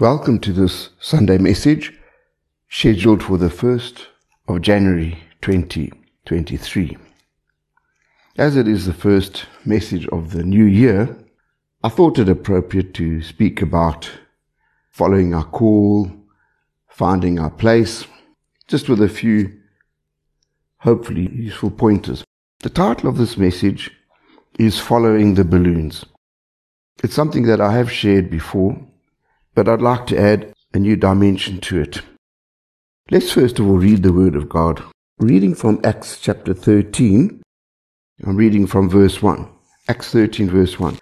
Welcome to this Sunday message scheduled for the 1st of January 2023. As it is the first message of the new year, I thought it appropriate to speak about following our call, finding our place, just with a few hopefully useful pointers. The title of this message is Following the Balloons. It's something that I have shared before but I'd like to add a new dimension to it. Let's first of all read the Word of God. Reading from Acts chapter 13, I'm reading from verse 1. Acts 13, verse 1.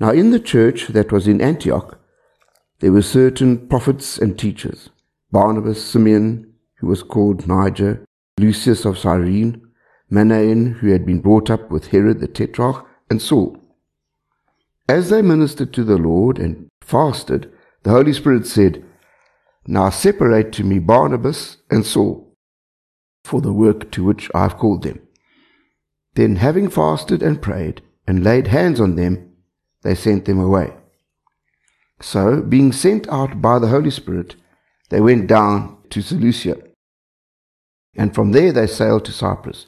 Now in the church that was in Antioch, there were certain prophets and teachers Barnabas, Simeon, who was called Niger, Lucius of Cyrene, Manaen, who had been brought up with Herod the Tetrarch, and Saul. As they ministered to the Lord and fasted, the Holy Spirit said, Now separate to me Barnabas and Saul for the work to which I have called them. Then, having fasted and prayed and laid hands on them, they sent them away. So, being sent out by the Holy Spirit, they went down to Seleucia. And from there they sailed to Cyprus.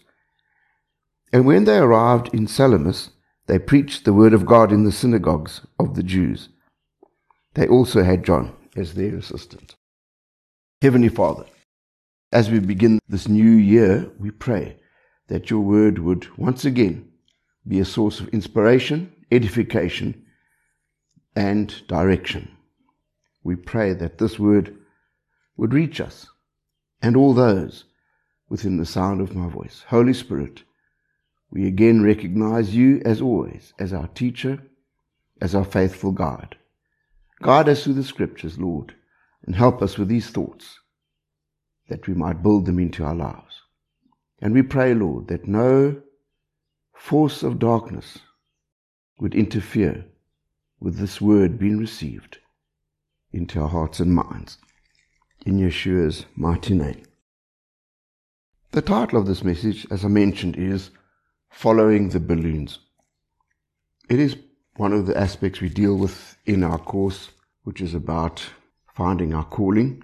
And when they arrived in Salamis, they preached the word of God in the synagogues of the Jews. They also had John as their assistant. Heavenly Father, as we begin this new year, we pray that your word would once again be a source of inspiration, edification, and direction. We pray that this word would reach us and all those within the sound of my voice. Holy Spirit, we again recognize you as always as our teacher, as our faithful guide. Guide us through the scriptures, Lord, and help us with these thoughts that we might build them into our lives. And we pray, Lord, that no force of darkness would interfere with this word being received into our hearts and minds. In Yeshua's mighty name. The title of this message, as I mentioned, is Following the Balloons. It is one of the aspects we deal with in our course, which is about finding our calling,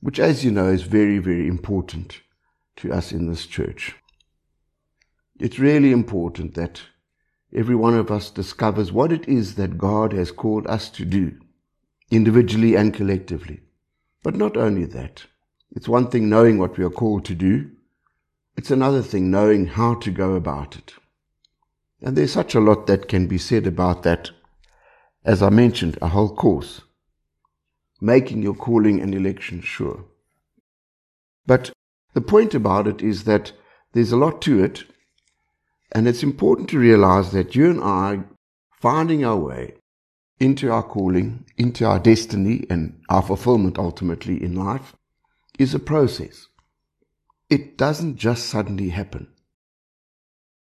which, as you know, is very, very important to us in this church. It's really important that every one of us discovers what it is that God has called us to do, individually and collectively. But not only that, it's one thing knowing what we are called to do, it's another thing knowing how to go about it. And there's such a lot that can be said about that. As I mentioned, a whole course. Making your calling and election sure. But the point about it is that there's a lot to it. And it's important to realize that you and I, finding our way into our calling, into our destiny, and our fulfillment ultimately in life, is a process. It doesn't just suddenly happen.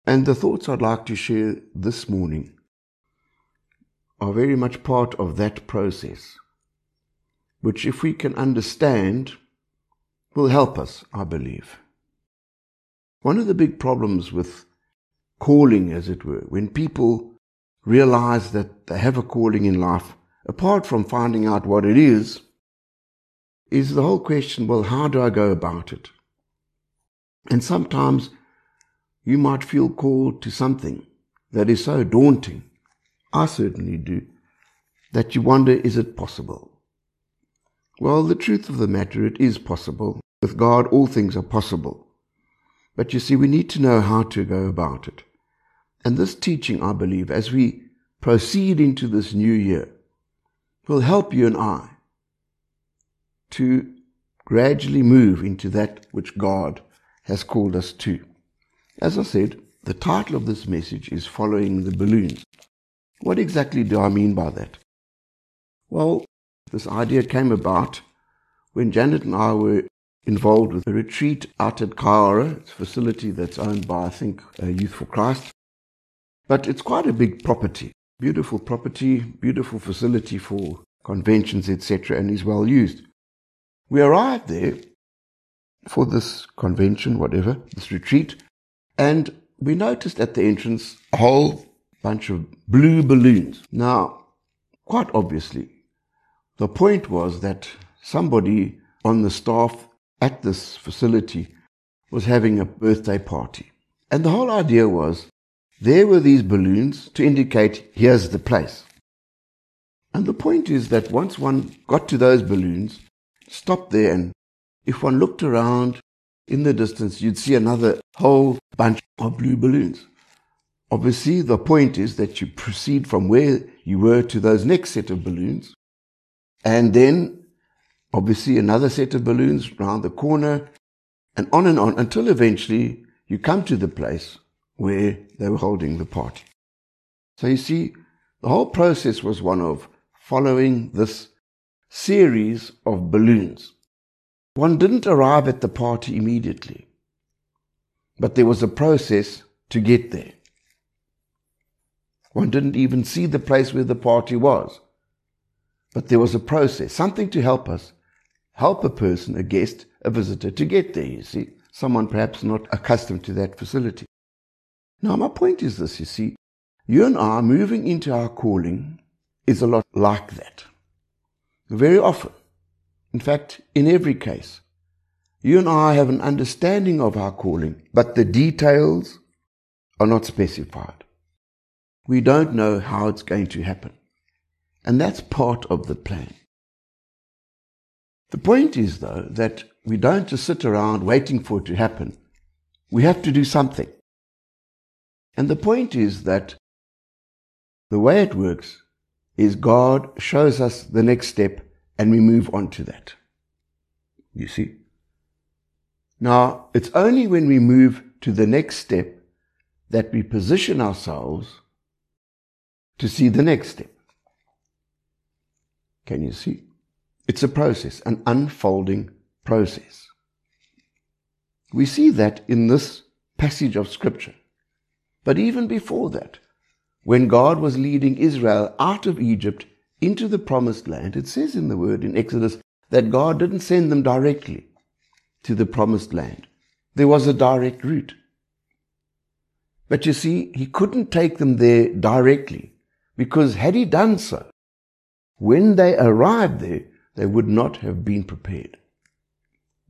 And the thoughts I'd like to share this morning are very much part of that process, which, if we can understand, will help us, I believe. One of the big problems with calling, as it were, when people realize that they have a calling in life, apart from finding out what it is, is the whole question well, how do I go about it? And sometimes you might feel called to something that is so daunting, I certainly do, that you wonder, is it possible? Well, the truth of the matter, it is possible. With God, all things are possible. But you see, we need to know how to go about it. And this teaching, I believe, as we proceed into this new year, will help you and I to gradually move into that which God has called us to. As I said, the title of this message is Following the Balloons. What exactly do I mean by that? Well, this idea came about when Janet and I were involved with a retreat out at Kaiora. It's a facility that's owned by, I think, Youth for Christ. But it's quite a big property, beautiful property, beautiful facility for conventions, etc., and is well used. We arrived there for this convention, whatever, this retreat, and we noticed at the entrance a whole bunch of blue balloons. Now, quite obviously, The point was that somebody on the staff at this facility was having a birthday party. And the whole idea was there were these balloons to indicate here's the place. And the point is that once one got to those balloons, stopped there, and if one looked around in the distance, you'd see another whole bunch of blue balloons. Obviously, the point is that you proceed from where you were to those next set of balloons, and then obviously another set of balloons round the corner, and on and on until eventually you come to the place where they were holding the party. So you see, the whole process was one of following this series of balloons. One didn't arrive at the party immediately, but there was a process to get there. One didn't even see the place where the party was, but there was a process, something to help us, help a person, a guest, a visitor to get there, you see, someone perhaps not accustomed to that facility. Now, my point is this, you see, you and I moving into our calling is a lot like that. Very often, in fact, in every case, you and I have an understanding of our calling, but the details are not specified. We don't know how it's going to happen. And that's part of the plan. The point is, though, that we don't just sit around waiting for it to happen. We have to do something. And the point is that the way it works is God shows us the next step and we move on to that. You see? Now, it's only when we move to the next step that we position ourselves to see the next step. Can you see? It's a process, an unfolding process. We see that in this passage of Scripture. But even before that, when God was leading Israel out of Egypt into the promised land, it says in the word in Exodus that God didn't send them directly to the promised land. There was a direct route. But you see, he couldn't take them there directly because had he done so, when they arrived there, they would not have been prepared.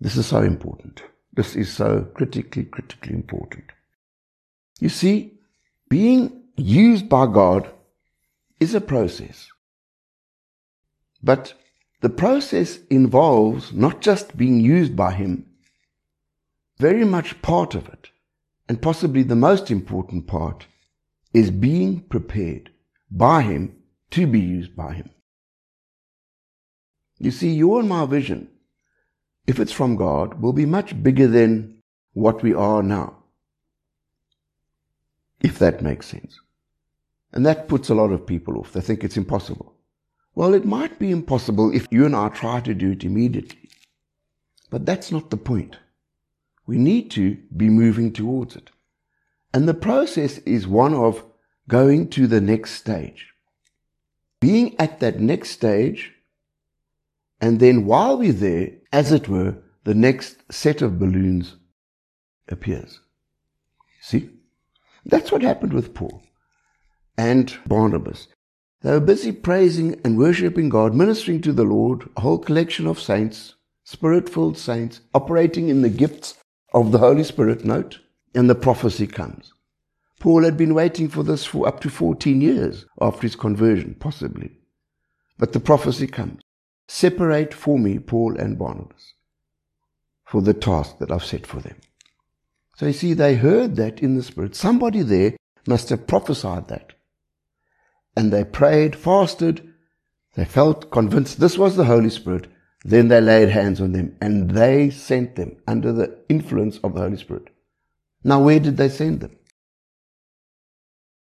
This is so important. This is so critically, critically important. You see, being used by God is a process. But the process involves not just being used by Him, very much part of it, and possibly the most important part, is being prepared by Him to be used by Him. You see, your and my vision, if it's from God, will be much bigger than what we are now if that makes sense. And that puts a lot of people off. They think it's impossible. Well, it might be impossible if you and I try to do it immediately. But that's not the point. We need to be moving towards it. And the process is one of going to the next stage. Being at that next stage, and then while we're there, as it were, the next set of balloons appears. See? That's what happened with Paul and Barnabas. They were busy praising and worshipping God, ministering to the Lord, a whole collection of saints, spirit filled saints, operating in the gifts of the Holy Spirit, note, and the prophecy comes. Paul had been waiting for this for up to 14 years after his conversion, possibly. But the prophecy comes. Separate for me Paul and Barnabas for the task that I've set for them. So you see, they heard that in the Spirit. Somebody there must have prophesied that. And they prayed, fasted, they felt convinced this was the Holy Spirit. Then they laid hands on them and they sent them under the influence of the Holy Spirit. Now, where did they send them?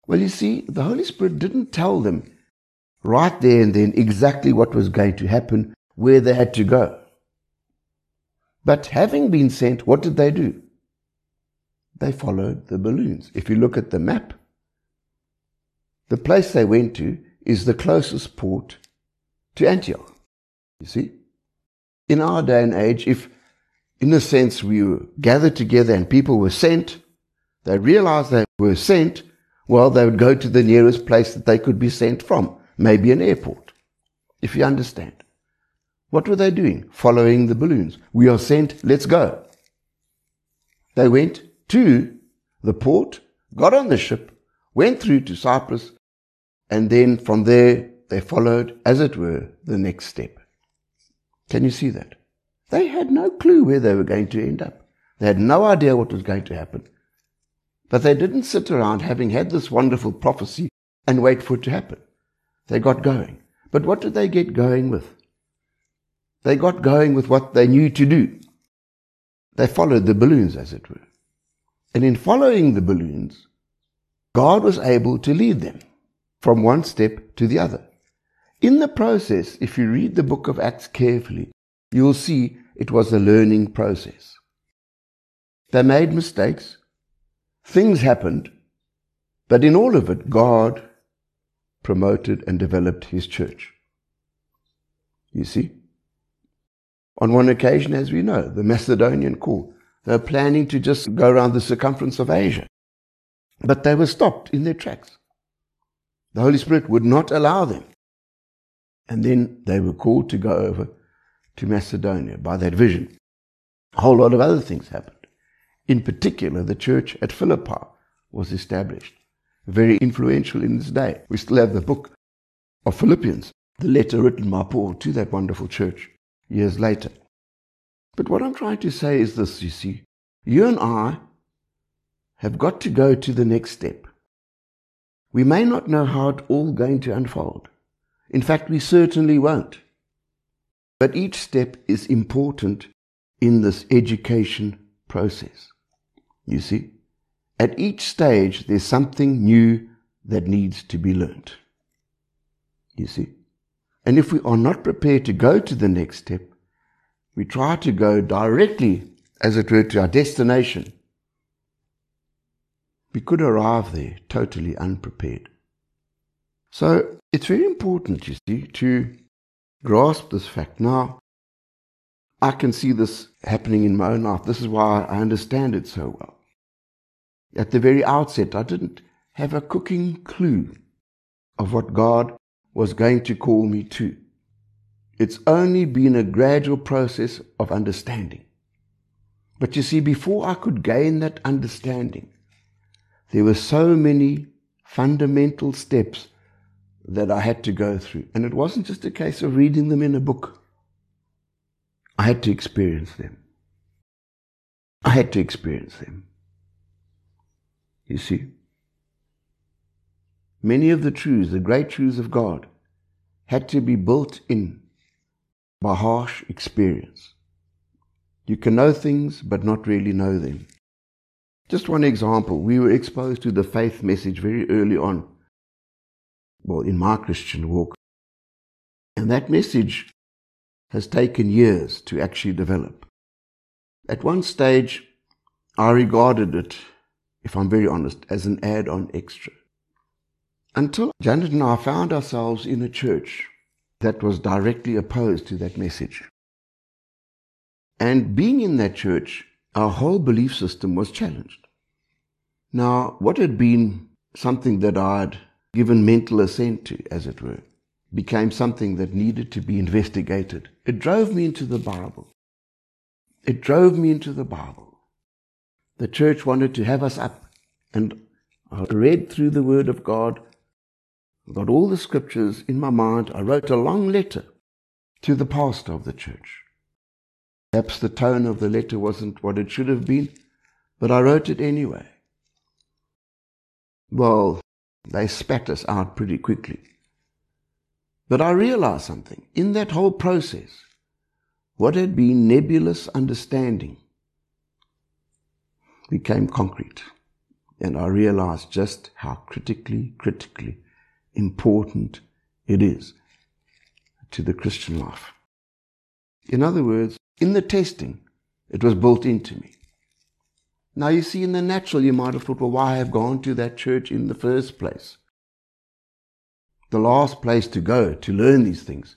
Well, you see, the Holy Spirit didn't tell them right there and then exactly what was going to happen, where they had to go. But having been sent, what did they do? they followed the balloons. If you look at the map, the place they went to is the closest port to Antioch. You see? In our day and age, if in a sense we were gathered together and people were sent, they realized they were sent, well, they would go to the nearest place that they could be sent from, maybe an airport, if you understand. What were they doing? Following the balloons. We are sent, let's go. They went to the port, got on the ship, went through to Cyprus, and then from there they followed, as it were, the next step. Can you see that? They had no clue where they were going to end up. They had no idea what was going to happen. But they didn't sit around having had this wonderful prophecy and wait for it to happen. They got going. But what did they get going with? They got going with what they knew to do. They followed the balloons, as it were. And in following the balloons, God was able to lead them from one step to the other. In the process, if you read the book of Acts carefully, you will see it was a learning process. They made mistakes, things happened, but in all of it, God promoted and developed his church. You see? On one occasion, as we know, the Macedonian call, they were planning to just go around the circumference of Asia. But they were stopped in their tracks. The Holy Spirit would not allow them. And then they were called to go over to Macedonia by that vision. A whole lot of other things happened. In particular, the church at Philippi was established, very influential in this day. We still have the book of Philippians, the letter written by Paul to that wonderful church years later. But what I'm trying to say is this, you see, you and I have got to go to the next step. We may not know how it's all going to unfold. In fact, we certainly won't. But each step is important in this education process. You see? At each stage, there's something new that needs to be learnt. You see? And if we are not prepared to go to the next step, we try to go directly, as it were, to our destination. We could arrive there totally unprepared. So it's very important, you see, to grasp this fact. Now, I can see this happening in my own life. This is why I understand it so well. At the very outset, I didn't have a cooking clue of what God was going to call me to. It's only been a gradual process of understanding. But you see, before I could gain that understanding, there were so many fundamental steps that I had to go through. And it wasn't just a case of reading them in a book. I had to experience them. I had to experience them. You see? Many of the truths, the great truths of God, had to be built in by harsh experience. You can know things, but not really know them. Just one example. We were exposed to the faith message very early on well, in my Christian walk. And that message has taken years to actually develop. At one stage, I regarded it, if I'm very honest, as an add on extra. Until Janet and I found ourselves in a church that was directly opposed to that message. And being in that church, our whole belief system was challenged. Now, what had been something that I'd given mental assent to, as it were, became something that needed to be investigated. It drove me into the Bible. It drove me into the Bible. The church wanted to have us up, and I read through the Word of God, got all the scriptures in my mind. I wrote a long letter to the pastor of the church. Perhaps the tone of the letter wasn't what it should have been, but I wrote it anyway. Well, they spat us out pretty quickly. But I realized something. In that whole process, what had been nebulous understanding became concrete. And I realized just how critically, critically important it is to the Christian life. In other words, in the testing, it was built into me. Now, you see, in the natural, you might have thought, well, why have gone to that church in the first place? The last place to go to learn these things.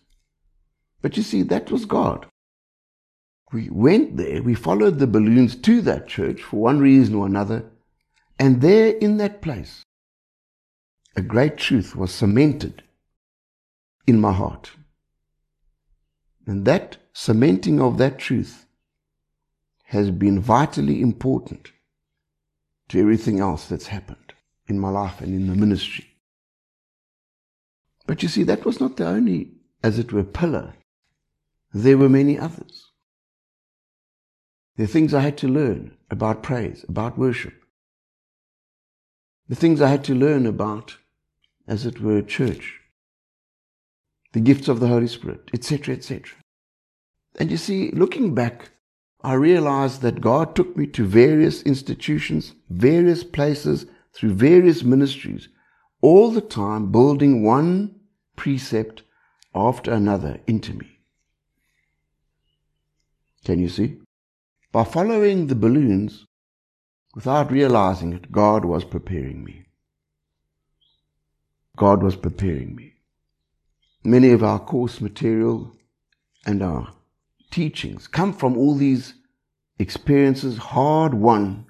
But you see, that was God. We went there, we followed the balloons to that church for one reason or another, and there in that place, a great truth was cemented in my heart. And that cementing of that truth has been vitally important to everything else that's happened in my life and in the ministry. But you see, that was not the only, as it were, pillar. There were many others. Are things I had to learn about praise, about worship. The things I had to learn about, as it were, church, the gifts of the Holy Spirit, etc., etc. And you see, looking back, I realized that God took me to various institutions, various places, through various ministries, all the time building one precept after another into me. Can you see? By following the balloons, without realizing it, God was preparing me. God was preparing me. Many of our course material and our teachings come from all these experiences, hard won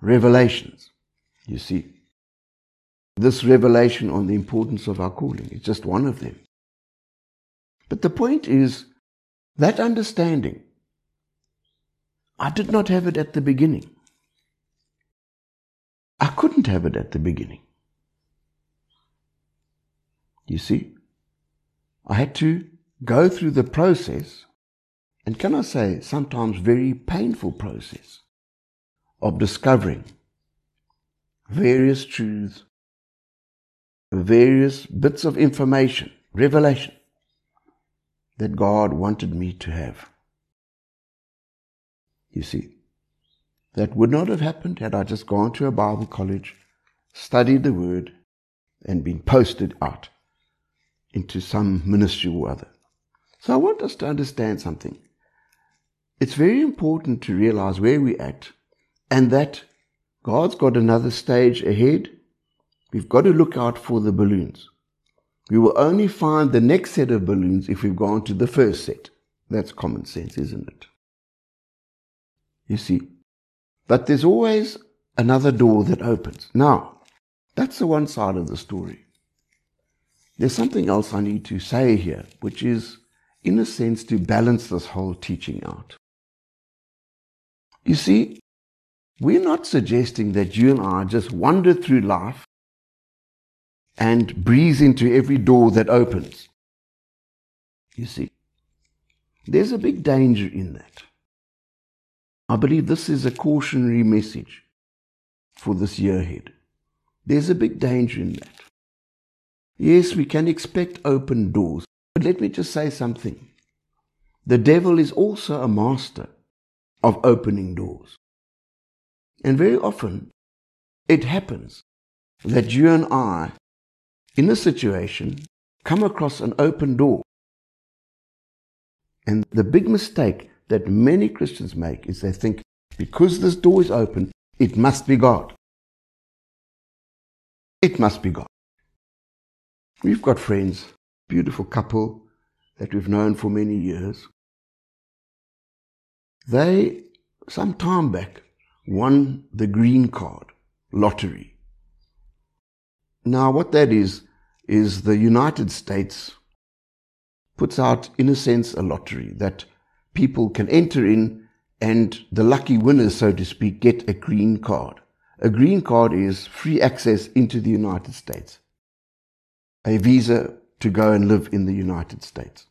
revelations. You see, this revelation on the importance of our calling is just one of them. But the point is that understanding, I did not have it at the beginning. I couldn't have it at the beginning. You see? I had to go through the process, and can I say, sometimes very painful process, of discovering various truths, various bits of information, revelation that God wanted me to have. You see, that would not have happened had I just gone to a Bible college, studied the Word, and been posted out into some ministry or other. So I want us to understand something. It's very important to realize where we're at and that God's got another stage ahead. We've got to look out for the balloons. We will only find the next set of balloons if we've gone to the first set. That's common sense, isn't it? You see. But there's always another door that opens. Now, that's the one side of the story. There's something else I need to say here, which is, in a sense, to balance this whole teaching out. You see, we're not suggesting that you and I just wander through life and breeze into every door that opens. You see, there's a big danger in that. I believe this is a cautionary message for this year ahead. There's a big danger in that. Yes, we can expect open doors. But let me just say something. The devil is also a master of opening doors. And very often it happens that you and I, in a situation, come across an open door. And the big mistake that many Christians make is they think because this door is open, it must be God. It must be God. We've got friends, beautiful couple that we've known for many years. They, some time back, won the green card lottery. Now, what that is, is the United States puts out, in a sense, a lottery that people can enter in and the lucky winners, so to speak, get a green card. A green card is free access into the United States a visa to go and live in the United States.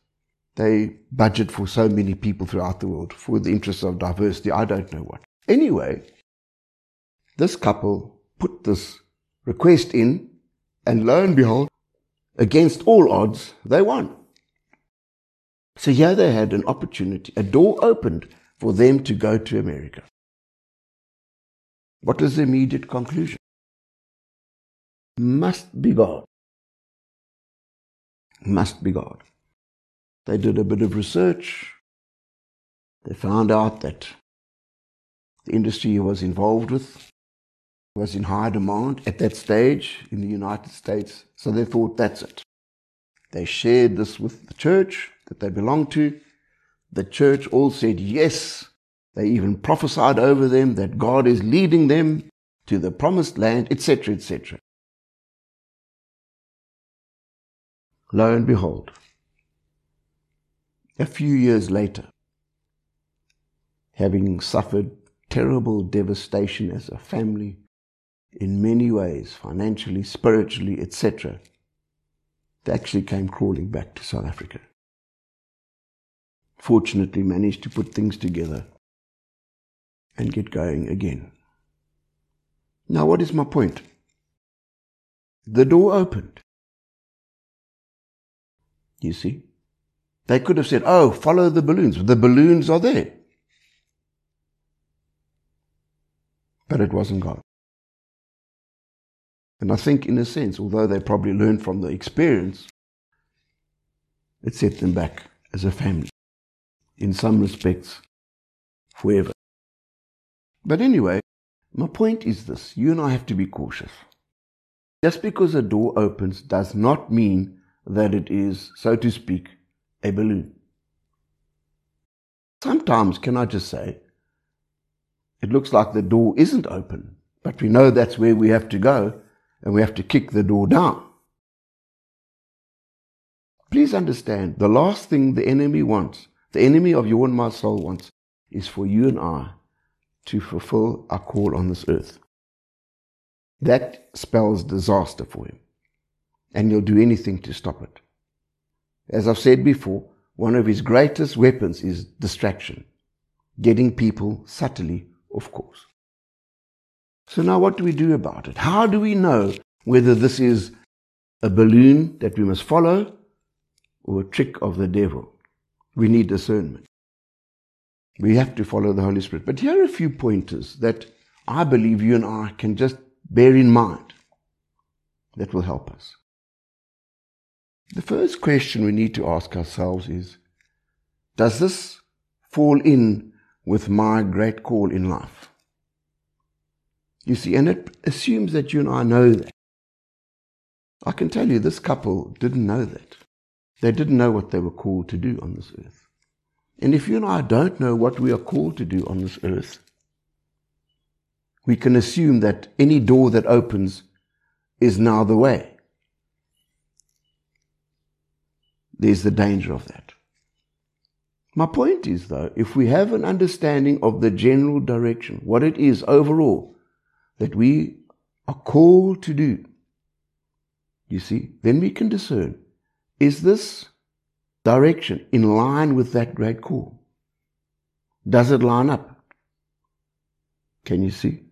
They budget for so many people throughout the world for the interests of diversity. I don't know what. Anyway, this couple put this request in, and lo and behold, against all odds, they won. So here they had an opportunity, a door opened for them to go to America. What was the immediate conclusion? Must be God must be God. They did a bit of research. They found out that the industry he was involved with was in high demand at that stage in the United States. So they thought that's it. They shared this with the church that they belonged to. The church all said yes. They even prophesied over them that God is leading them to the promised land, etc., etc. Lo and behold, a few years later, having suffered terrible devastation as a family in many ways, financially, spiritually, etc., they actually came crawling back to South Africa. Fortunately, managed to put things together and get going again. Now, what is my point? The door opened. You see? They could have said, Oh, follow the balloons. The balloons are there. But it wasn't God. And I think, in a sense, although they probably learned from the experience, it set them back as a family, in some respects, forever. But anyway, my point is this you and I have to be cautious. Just because a door opens does not mean that it is, so to speak, a balloon. Sometimes, can I just say, it looks like the door isn't open, but we know that's where we have to go and we have to kick the door down. Please understand, the last thing the enemy wants, the enemy of your and my soul wants, is for you and I to fulfill our call on this earth. That spells disaster for him, and he'll do anything to stop it. As I've said before, one of his greatest weapons is distraction, getting people subtly off course. So now what do we do about it? How do we know whether this is a balloon that we must follow or a trick of the devil? We need discernment. We have to follow the Holy Spirit. But here are a few pointers that I believe you and I can just bear in mind that will help us. The first question we need to ask ourselves is Does this fall in with my great call in life? You see, and it assumes that you and I know that. I can tell you this couple didn't know that. They didn't know what they were called to do on this earth. And if you and I don't know what we are called to do on this earth, we can assume that any door that opens is now the way. There's the danger of that. My point is, though, if we have an understanding of the general direction, what it is overall, that we are called to do, you see, then we can discern is this direction in line with that great call? Does it line up? Can you see?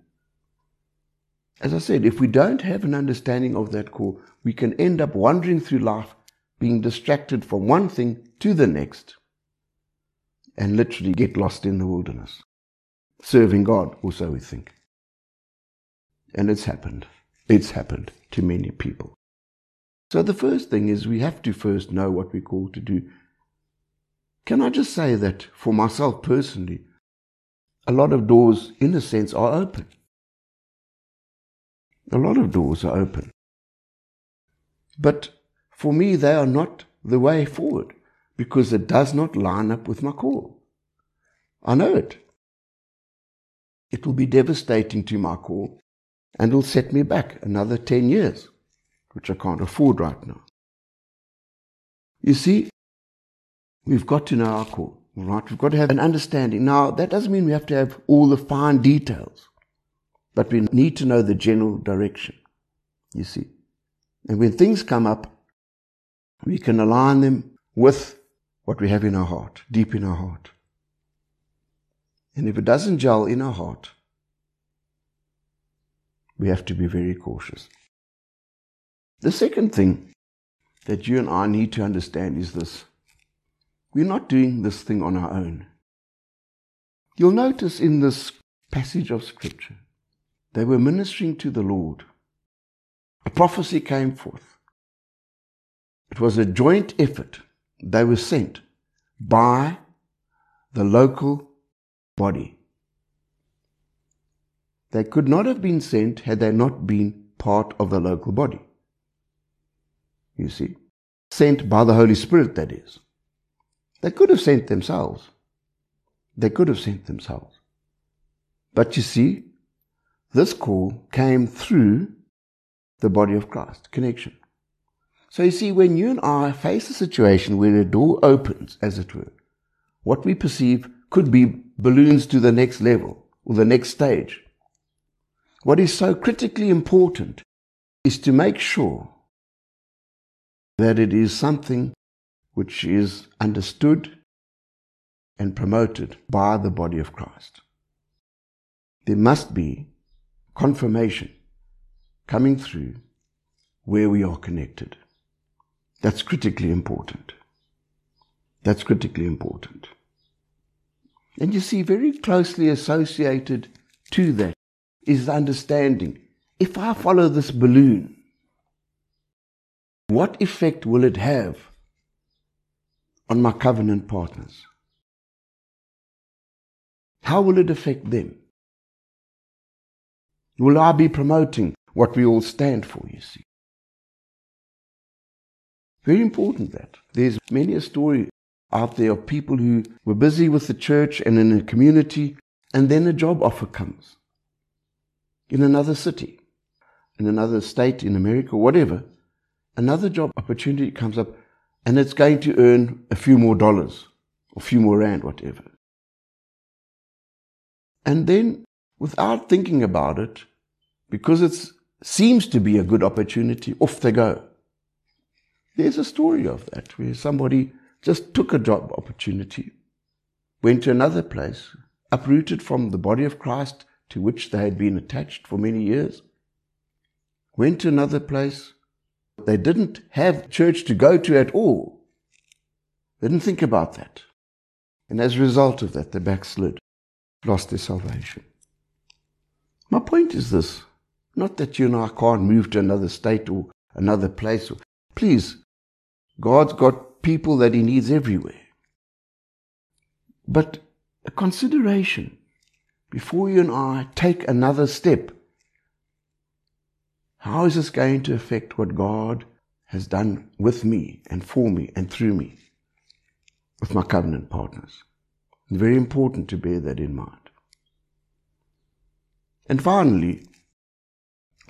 As I said, if we don't have an understanding of that call, we can end up wandering through life being distracted from one thing to the next and literally get lost in the wilderness. Serving God, or so we think. And it's happened. It's happened to many people. So the first thing is we have to first know what we're called to do. Can I just say that for myself personally, a lot of doors, in a sense, are open. A lot of doors are open. But for me, they are not the way forward because it does not line up with my call. I know it. It will be devastating to my call and will set me back another 10 years, which I can't afford right now. You see, we've got to know our core, right? We've got to have an understanding. Now, that doesn't mean we have to have all the fine details, but we need to know the general direction, you see. And when things come up, we can align them with what we have in our heart, deep in our heart. And if it doesn't gel in our heart, we have to be very cautious. The second thing that you and I need to understand is this we're not doing this thing on our own. You'll notice in this passage of Scripture, they were ministering to the Lord. A prophecy came forth. It was a joint effort. They were sent by the local body. They could not have been sent had they not been part of the local body. You see, sent by the Holy Spirit, that is. They could have sent themselves. They could have sent themselves. But you see, this call came through the body of Christ, connection. So you see, when you and I face a situation where a door opens, as it were, what we perceive could be balloons to the next level or the next stage. What is so critically important is to make sure that it is something which is understood and promoted by the body of Christ. There must be confirmation coming through where we are connected. That's critically important. That's critically important. And you see, very closely associated to that is the understanding. If I follow this balloon, what effect will it have on my covenant partners? How will it affect them? Will I be promoting what we all stand for, you see? Very important that. There's many a story out there of people who were busy with the church and in a community, and then a job offer comes in another city, in another state, in America, whatever. Another job opportunity comes up, and it's going to earn a few more dollars, a few more rand, whatever. And then, without thinking about it, because it seems to be a good opportunity, off they go. There's a story of that where somebody just took a job opportunity, went to another place, uprooted from the body of Christ to which they had been attached for many years, went to another place. They didn't have church to go to at all. They didn't think about that. And as a result of that, they backslid, lost their salvation. My point is this not that you and I can't move to another state or another place. Please, God's got people that He needs everywhere. But a consideration before you and I take another step. How is this going to affect what God has done with me and for me and through me with my covenant partners? Very important to bear that in mind. And finally,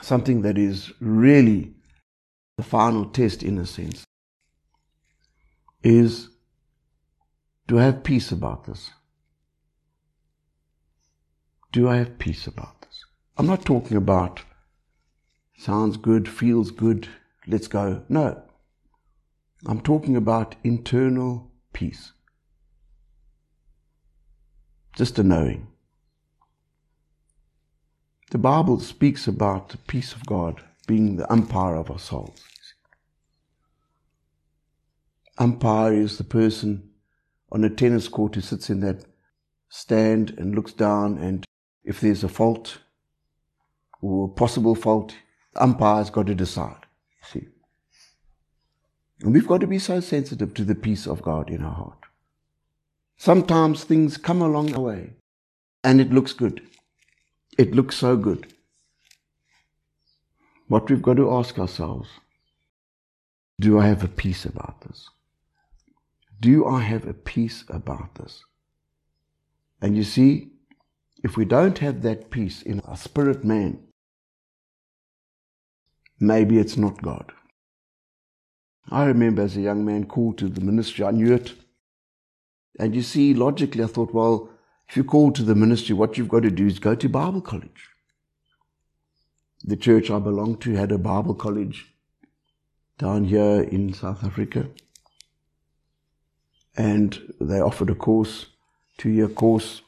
something that is really the final test in a sense is do I have peace about this? Do I have peace about this? I'm not talking about sounds good, feels good, let's go. No. I'm talking about internal peace. Just a knowing. The Bible speaks about the peace of God being the umpire of our souls umpire is the person on a tennis court who sits in that stand and looks down and if there's a fault or a possible fault, the umpire's got to decide. See? And we've got to be so sensitive to the peace of God in our heart. Sometimes things come along the way and it looks good. It looks so good. What we've got to ask ourselves, do I have a peace about this? Do I have a peace about this? And you see, if we don't have that peace in our spirit man, maybe it's not God. I remember as a young man called to the ministry, I knew it. And you see, logically, I thought, well, if you call to the ministry, what you've got to do is go to Bible college. The church I belonged to had a Bible college down here in South Africa and they offered a course, two year course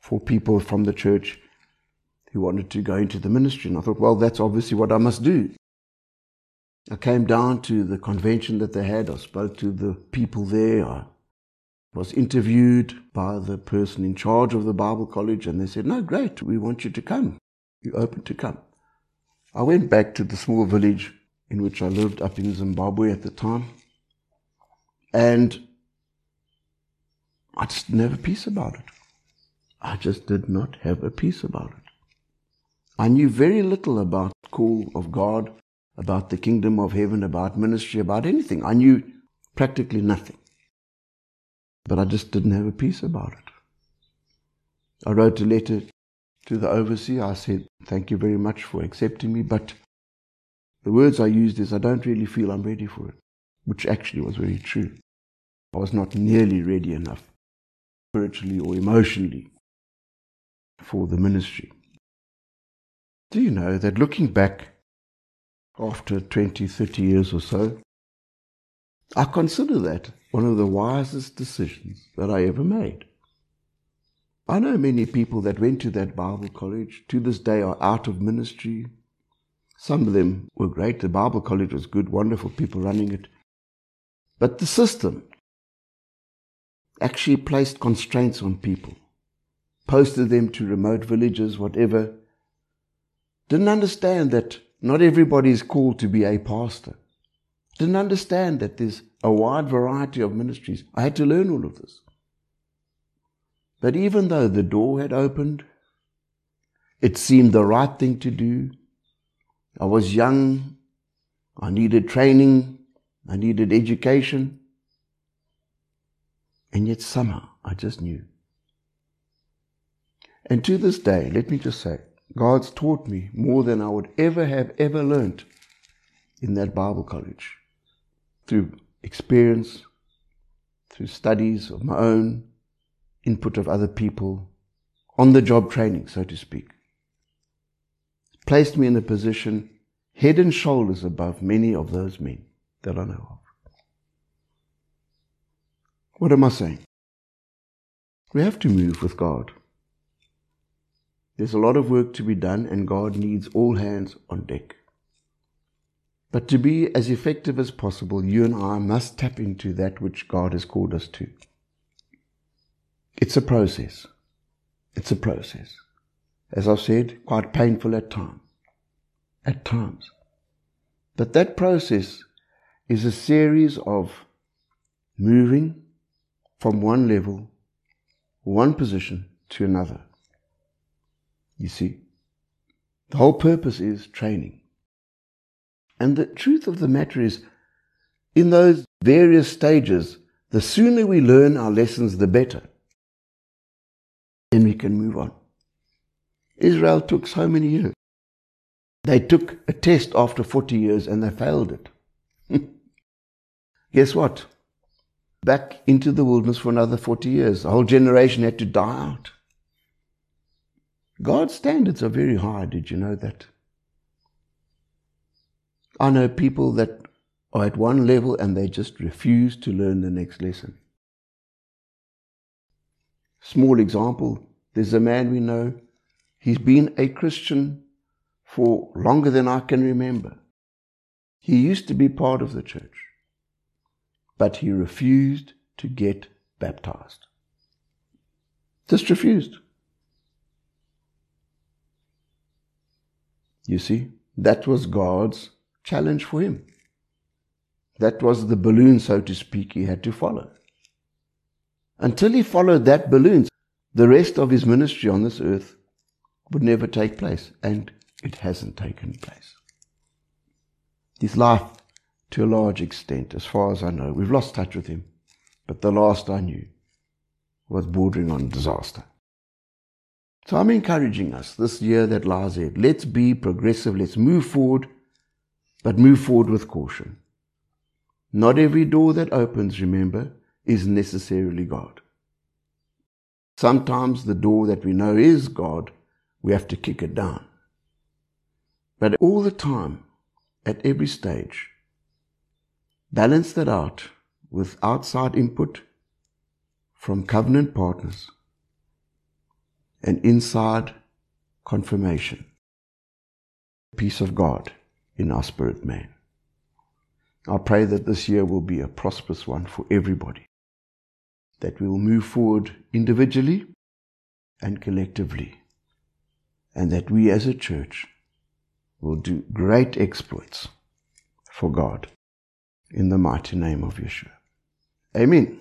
for people from the church who wanted to go into the ministry. And I thought, well, that's obviously what I must do. I came down to the convention that they had. I spoke to the people there. I was interviewed by the person in charge of the Bible college, and they said, No, great, we want you to come. You're open to come. I went back to the small village in which I lived up in Zimbabwe at the time. And I just didn't have a peace about it. I just did not have a peace about it. I knew very little about call of God, about the kingdom of heaven, about ministry, about anything. I knew practically nothing. But I just didn't have a peace about it. I wrote a letter to the overseer. I said, Thank you very much for accepting me, but the words I used is, I don't really feel I'm ready for it, which actually was very true. I was not nearly ready enough spiritually or emotionally for the ministry. Do you know that looking back after 20, 30 years or so, I consider that one of the wisest decisions that I ever made. I know many people that went to that Bible college to this day are out of ministry. Some of them were great. The Bible college was good, wonderful people running it. But the system actually placed constraints on people, posted them to remote villages, whatever. Didn't understand that not everybody is called to be a pastor. Didn't understand that there's a wide variety of ministries. I had to learn all of this. But even though the door had opened, it seemed the right thing to do. I was young. I needed training. I needed education. And yet somehow I just knew. And to this day, let me just say, God's taught me more than I would ever have ever learned in that Bible college through experience, through studies of my own, input of other people, on the job training, so to speak. Placed me in a position head and shoulders above many of those men that I know of. What am I saying? We have to move with God. There's a lot of work to be done, and God needs all hands on deck. But to be as effective as possible, you and I must tap into that which God has called us to. It's a process. It's a process. As I've said, quite painful at times. At times. But that process is a series of moving from one level, one position to another. You see, the whole purpose is training. And the truth of the matter is, in those various stages, the sooner we learn our lessons, the better. Then we can move on. Israel took so many years. They took a test after 40 years and they failed it. Guess what? Back into the wilderness for another 40 years. A whole generation had to die out. God's standards are very high. Did you know that? I know people that are at one level and they just refuse to learn the next lesson. Small example there's a man we know, he's been a Christian for longer than I can remember. He used to be part of the church, but he refused to get baptized. Just refused. You see, that was God's challenge for him. That was the balloon, so to speak, he had to follow. Until he followed that balloon, the rest of his ministry on this earth would never take place, and it hasn't taken place. His life, to a large extent, as far as I know, we've lost touch with him, but the last I knew was bordering on disaster. So I'm encouraging us this year that lies ahead. Let's be progressive, let's move forward, but move forward with caution. Not every door that opens, remember, is necessarily God. Sometimes the door that we know is God, we have to kick it down. But all the time, at every stage, balance that out with outside input from covenant partners and inside confirmation. Peace of God in our spirit man. I pray that this year will be a prosperous one for everybody that we will move forward individually and collectively, and that we as a church will do great exploits for God in the mighty name of Yeshua. Amen.